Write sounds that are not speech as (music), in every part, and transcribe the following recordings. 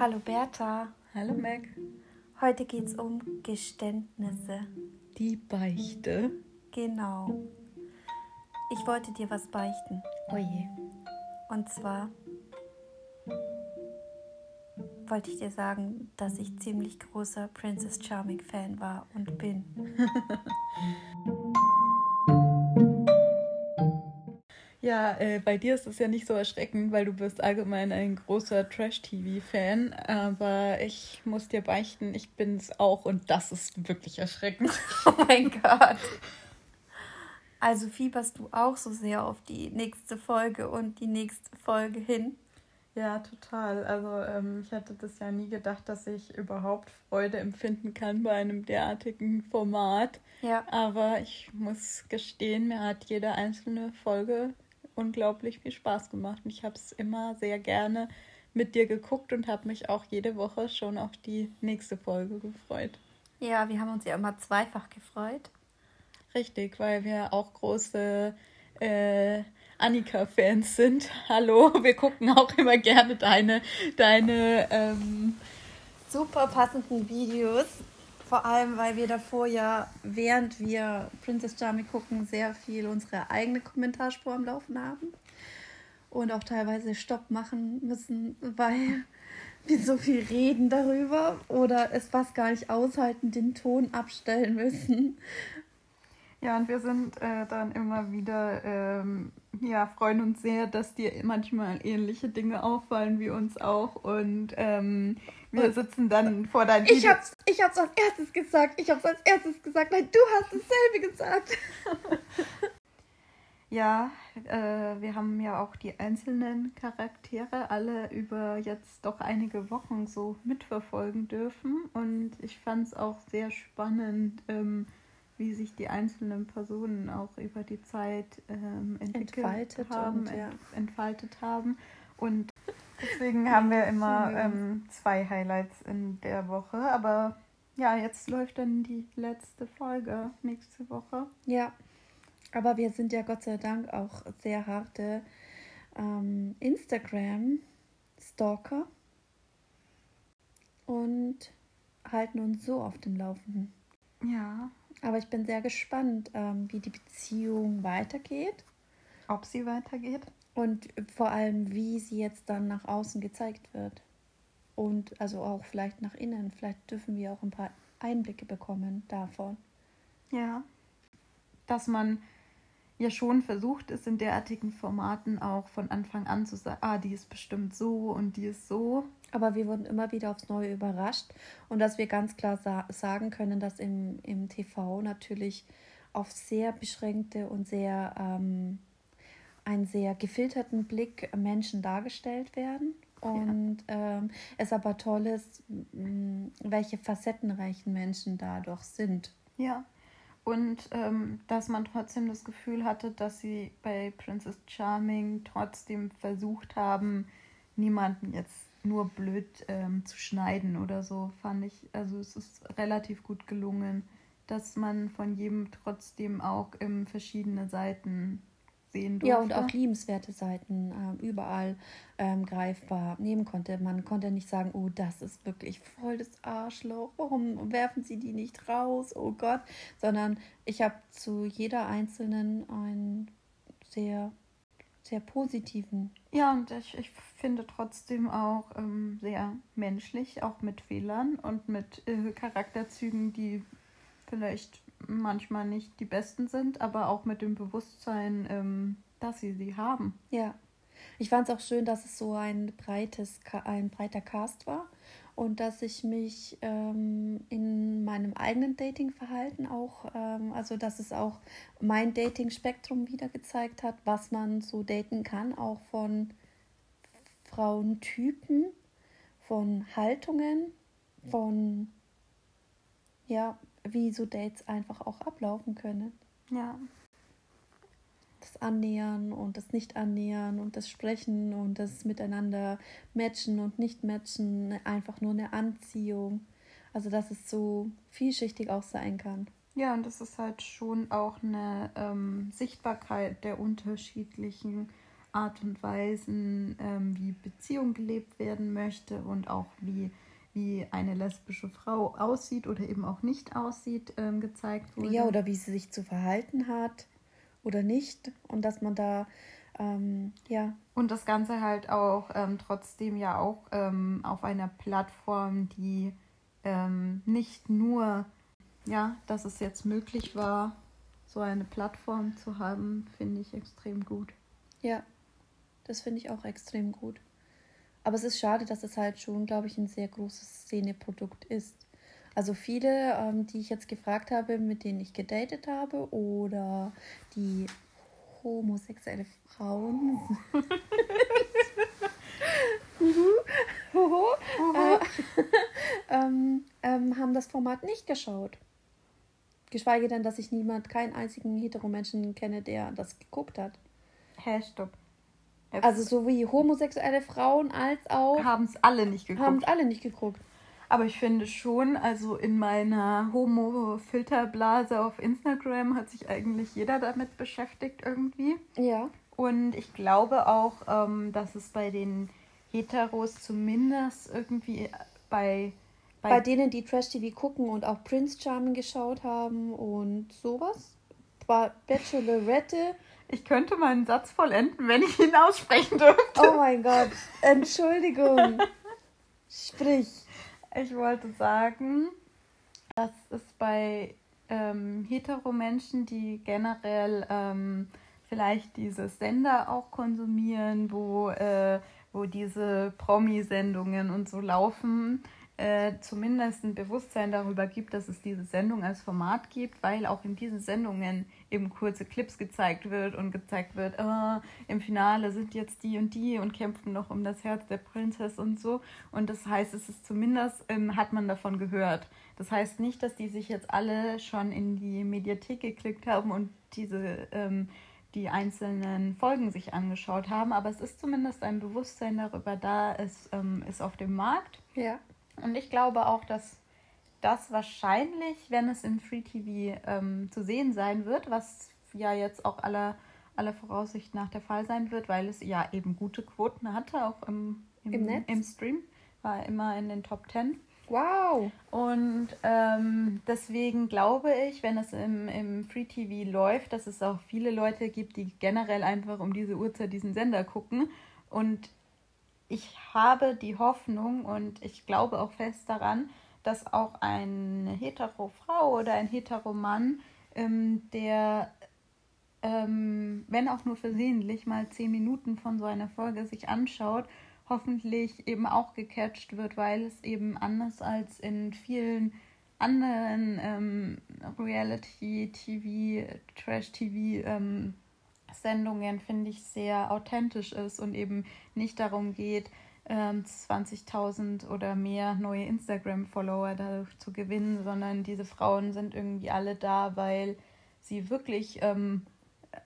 Hallo Bertha. Hallo Mac. Heute geht's um Geständnisse. Die Beichte. Genau. Ich wollte dir was beichten. Oje. Und zwar wollte ich dir sagen, dass ich ziemlich großer Princess Charming Fan war und bin. (laughs) Ja, äh, bei dir ist es ja nicht so erschreckend, weil du bist allgemein ein großer Trash-TV-Fan. Aber ich muss dir beichten, ich bin es auch und das ist wirklich erschreckend. (laughs) oh mein Gott. Also fieberst du auch so sehr auf die nächste Folge und die nächste Folge hin? Ja, total. Also ähm, ich hatte das ja nie gedacht, dass ich überhaupt Freude empfinden kann bei einem derartigen Format. Ja. Aber ich muss gestehen, mir hat jede einzelne Folge unglaublich viel Spaß gemacht. Und ich habe es immer sehr gerne mit dir geguckt und habe mich auch jede Woche schon auf die nächste Folge gefreut. Ja, wir haben uns ja immer zweifach gefreut. Richtig, weil wir auch große äh, Annika-Fans sind. (laughs) Hallo, wir gucken auch immer gerne deine, deine ähm, super passenden Videos. Vor allem, weil wir davor ja, während wir Princess Charming gucken, sehr viel unsere eigene Kommentarspur am Laufen haben. Und auch teilweise Stopp machen müssen, weil (laughs) wir so viel reden darüber oder es fast gar nicht aushalten, den Ton abstellen müssen. Ja, und wir sind äh, dann immer wieder, ähm, ja, freuen uns sehr, dass dir manchmal ähnliche Dinge auffallen wie uns auch. Und ähm, wir und, sitzen dann vor deinem Video. Ich hab's, ich hab's als erstes gesagt. Ich hab's als erstes gesagt. Nein, du hast dasselbe gesagt. (laughs) ja, äh, wir haben ja auch die einzelnen Charaktere alle über jetzt doch einige Wochen so mitverfolgen dürfen. Und ich fand's auch sehr spannend. Ähm, wie sich die einzelnen Personen auch über die Zeit ähm, entwickelt entfaltet haben, und, ja. entfaltet haben. Und deswegen haben wir immer ähm, zwei Highlights in der Woche. Aber ja, jetzt läuft dann die letzte Folge nächste Woche. Ja, aber wir sind ja Gott sei Dank auch sehr harte ähm, Instagram-Stalker und halten uns so auf dem Laufenden. Ja, aber ich bin sehr gespannt, ähm, wie die Beziehung weitergeht. Ob sie weitergeht. Und vor allem, wie sie jetzt dann nach außen gezeigt wird. Und also auch vielleicht nach innen. Vielleicht dürfen wir auch ein paar Einblicke bekommen davon. Ja. Dass man ja schon versucht ist, in derartigen Formaten auch von Anfang an zu sagen, ah, die ist bestimmt so und die ist so. Aber wir wurden immer wieder aufs Neue überrascht und dass wir ganz klar sa sagen können, dass im, im TV natürlich auf sehr beschränkte und sehr ähm, einen sehr gefilterten Blick Menschen dargestellt werden. Und ja. ähm, es aber toll ist, welche facettenreichen Menschen dadurch sind. Ja. Und ähm, dass man trotzdem das Gefühl hatte, dass sie bei Princess Charming trotzdem versucht haben, niemanden jetzt nur blöd ähm, zu schneiden oder so, fand ich. Also es ist relativ gut gelungen, dass man von jedem trotzdem auch ähm, verschiedene Seiten sehen durfte. Ja, und auch liebenswerte Seiten äh, überall ähm, greifbar nehmen konnte. Man konnte nicht sagen, oh, das ist wirklich voll das Arschloch, warum werfen sie die nicht raus, oh Gott, sondern ich habe zu jeder einzelnen einen sehr sehr positiven. Ja, und ich, ich finde trotzdem auch ähm, sehr menschlich, auch mit Fehlern und mit äh, Charakterzügen, die vielleicht manchmal nicht die besten sind, aber auch mit dem Bewusstsein, ähm, dass sie sie haben. Ja. Ich fand es auch schön, dass es so ein breites, ein breiter Cast war und dass ich mich ähm, in meinem eigenen Datingverhalten auch, ähm, also dass es auch mein Dating-Spektrum wieder gezeigt hat, was man so daten kann, auch von Frauentypen, von Haltungen, von ja, wie so Dates einfach auch ablaufen können. Ja das Annähern und das Nicht-Annähern und das Sprechen und das Miteinander matchen und nicht matchen, einfach nur eine Anziehung. Also, dass es so vielschichtig auch sein kann. Ja, und das ist halt schon auch eine ähm, Sichtbarkeit der unterschiedlichen Art und Weisen, ähm, wie Beziehung gelebt werden möchte und auch wie, wie eine lesbische Frau aussieht oder eben auch nicht aussieht, ähm, gezeigt wurde. Ja, oder wie sie sich zu verhalten hat oder nicht. Und dass man da, ähm, ja. Und das Ganze halt auch ähm, trotzdem ja auch ähm, auf einer Plattform, die ähm, nicht nur, ja, dass es jetzt möglich war, so eine Plattform zu haben, finde ich extrem gut. Ja, das finde ich auch extrem gut. Aber es ist schade, dass es halt schon, glaube ich, ein sehr großes Szeneprodukt ist. Also viele, ähm, die ich jetzt gefragt habe, mit denen ich gedatet habe oder die homosexuelle Frauen. (laughs) äh, (laughs) ähm, ähm, haben das Format nicht geschaut. Geschweige denn, dass ich niemand, keinen einzigen Heteromenschen kenne, der das geguckt hat. Hä, stopp. Also so wie homosexuelle Frauen als auch. Haben es alle nicht geguckt. Haben es alle nicht geguckt. Aber ich finde schon, also in meiner Homo-Filterblase auf Instagram hat sich eigentlich jeder damit beschäftigt irgendwie. Ja. Und ich glaube auch, ähm, dass es bei den Heteros zumindest irgendwie bei bei, bei denen, die Trash-TV gucken und auch Prince Charming geschaut haben und sowas. War Bachelorette. Ich könnte meinen Satz vollenden, wenn ich ihn aussprechen dürfte. Oh mein Gott. Entschuldigung. Sprich. Ich wollte sagen, dass es bei ähm, Hetero-Menschen, die generell ähm, vielleicht diese Sender auch konsumieren, wo, äh, wo diese Promi-Sendungen und so laufen, äh, zumindest ein Bewusstsein darüber gibt, dass es diese Sendung als Format gibt, weil auch in diesen Sendungen eben kurze Clips gezeigt wird und gezeigt wird, oh, im Finale sind jetzt die und die und kämpfen noch um das Herz der Prinzess und so. Und das heißt, es ist zumindest, ähm, hat man davon gehört. Das heißt nicht, dass die sich jetzt alle schon in die Mediathek geklickt haben und diese ähm, die einzelnen Folgen sich angeschaut haben, aber es ist zumindest ein Bewusstsein darüber da, es ähm, ist auf dem Markt. Ja. Und ich glaube auch, dass das wahrscheinlich, wenn es im Free TV ähm, zu sehen sein wird, was ja jetzt auch aller, aller Voraussicht nach der Fall sein wird, weil es ja eben gute Quoten hatte, auch im, im, Im, Netz? im Stream, war immer in den Top 10. Wow! Und ähm, deswegen glaube ich, wenn es im, im Free TV läuft, dass es auch viele Leute gibt, die generell einfach um diese Uhrzeit diesen Sender gucken. Und ich habe die Hoffnung und ich glaube auch fest daran, dass auch eine hetero-Frau oder ein hetero-Mann, ähm, der, ähm, wenn auch nur versehentlich, mal zehn Minuten von so einer Folge sich anschaut, hoffentlich eben auch gecatcht wird, weil es eben anders als in vielen anderen ähm, Reality-TV, Trash-TV ähm, Sendungen, finde ich, sehr authentisch ist und eben nicht darum geht, 20.000 ähm, oder mehr neue Instagram-Follower dadurch zu gewinnen, sondern diese Frauen sind irgendwie alle da, weil sie wirklich ähm, äh,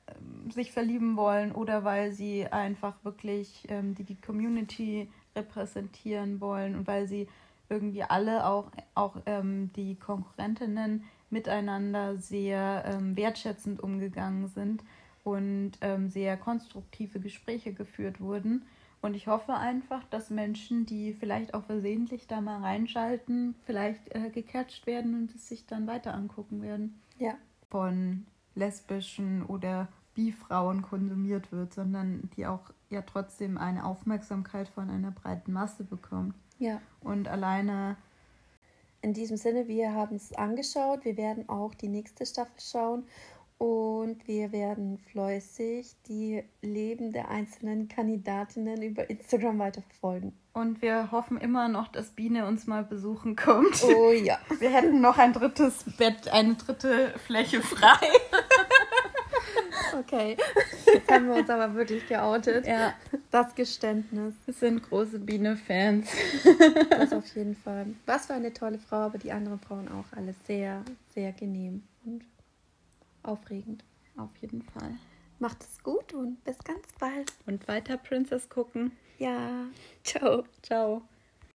sich verlieben wollen oder weil sie einfach wirklich ähm, die, Community repräsentieren wollen und weil sie irgendwie alle auch, auch ähm, die Konkurrentinnen miteinander sehr ähm, wertschätzend umgegangen sind und ähm, sehr konstruktive Gespräche geführt wurden. Und ich hoffe einfach, dass Menschen, die vielleicht auch versehentlich da mal reinschalten, vielleicht äh, gecatcht werden und es sich dann weiter angucken werden. Ja. Von lesbischen oder Bi-Frauen konsumiert wird, sondern die auch ja trotzdem eine Aufmerksamkeit von einer breiten Masse bekommt. Ja. Und alleine. In diesem Sinne, wir haben es angeschaut. Wir werden auch die nächste Staffel schauen und wir werden fleißig die Leben der einzelnen Kandidatinnen über Instagram weiterverfolgen. Und wir hoffen immer noch, dass Biene uns mal besuchen kommt. Oh ja. (laughs) Wir hätten noch ein drittes Bett, eine dritte Fläche frei. (laughs) okay. Jetzt haben wir uns aber wirklich geoutet. Ja. Das Geständnis. Wir sind große Biene-Fans. (laughs) Das auf jeden Fall. Was für eine tolle Frau, aber die anderen Frauen auch alle sehr, sehr genehm und aufregend. Auf jeden Fall. Macht es gut und bis ganz bald. Und weiter Princess gucken. Ja. Ciao. Ciao.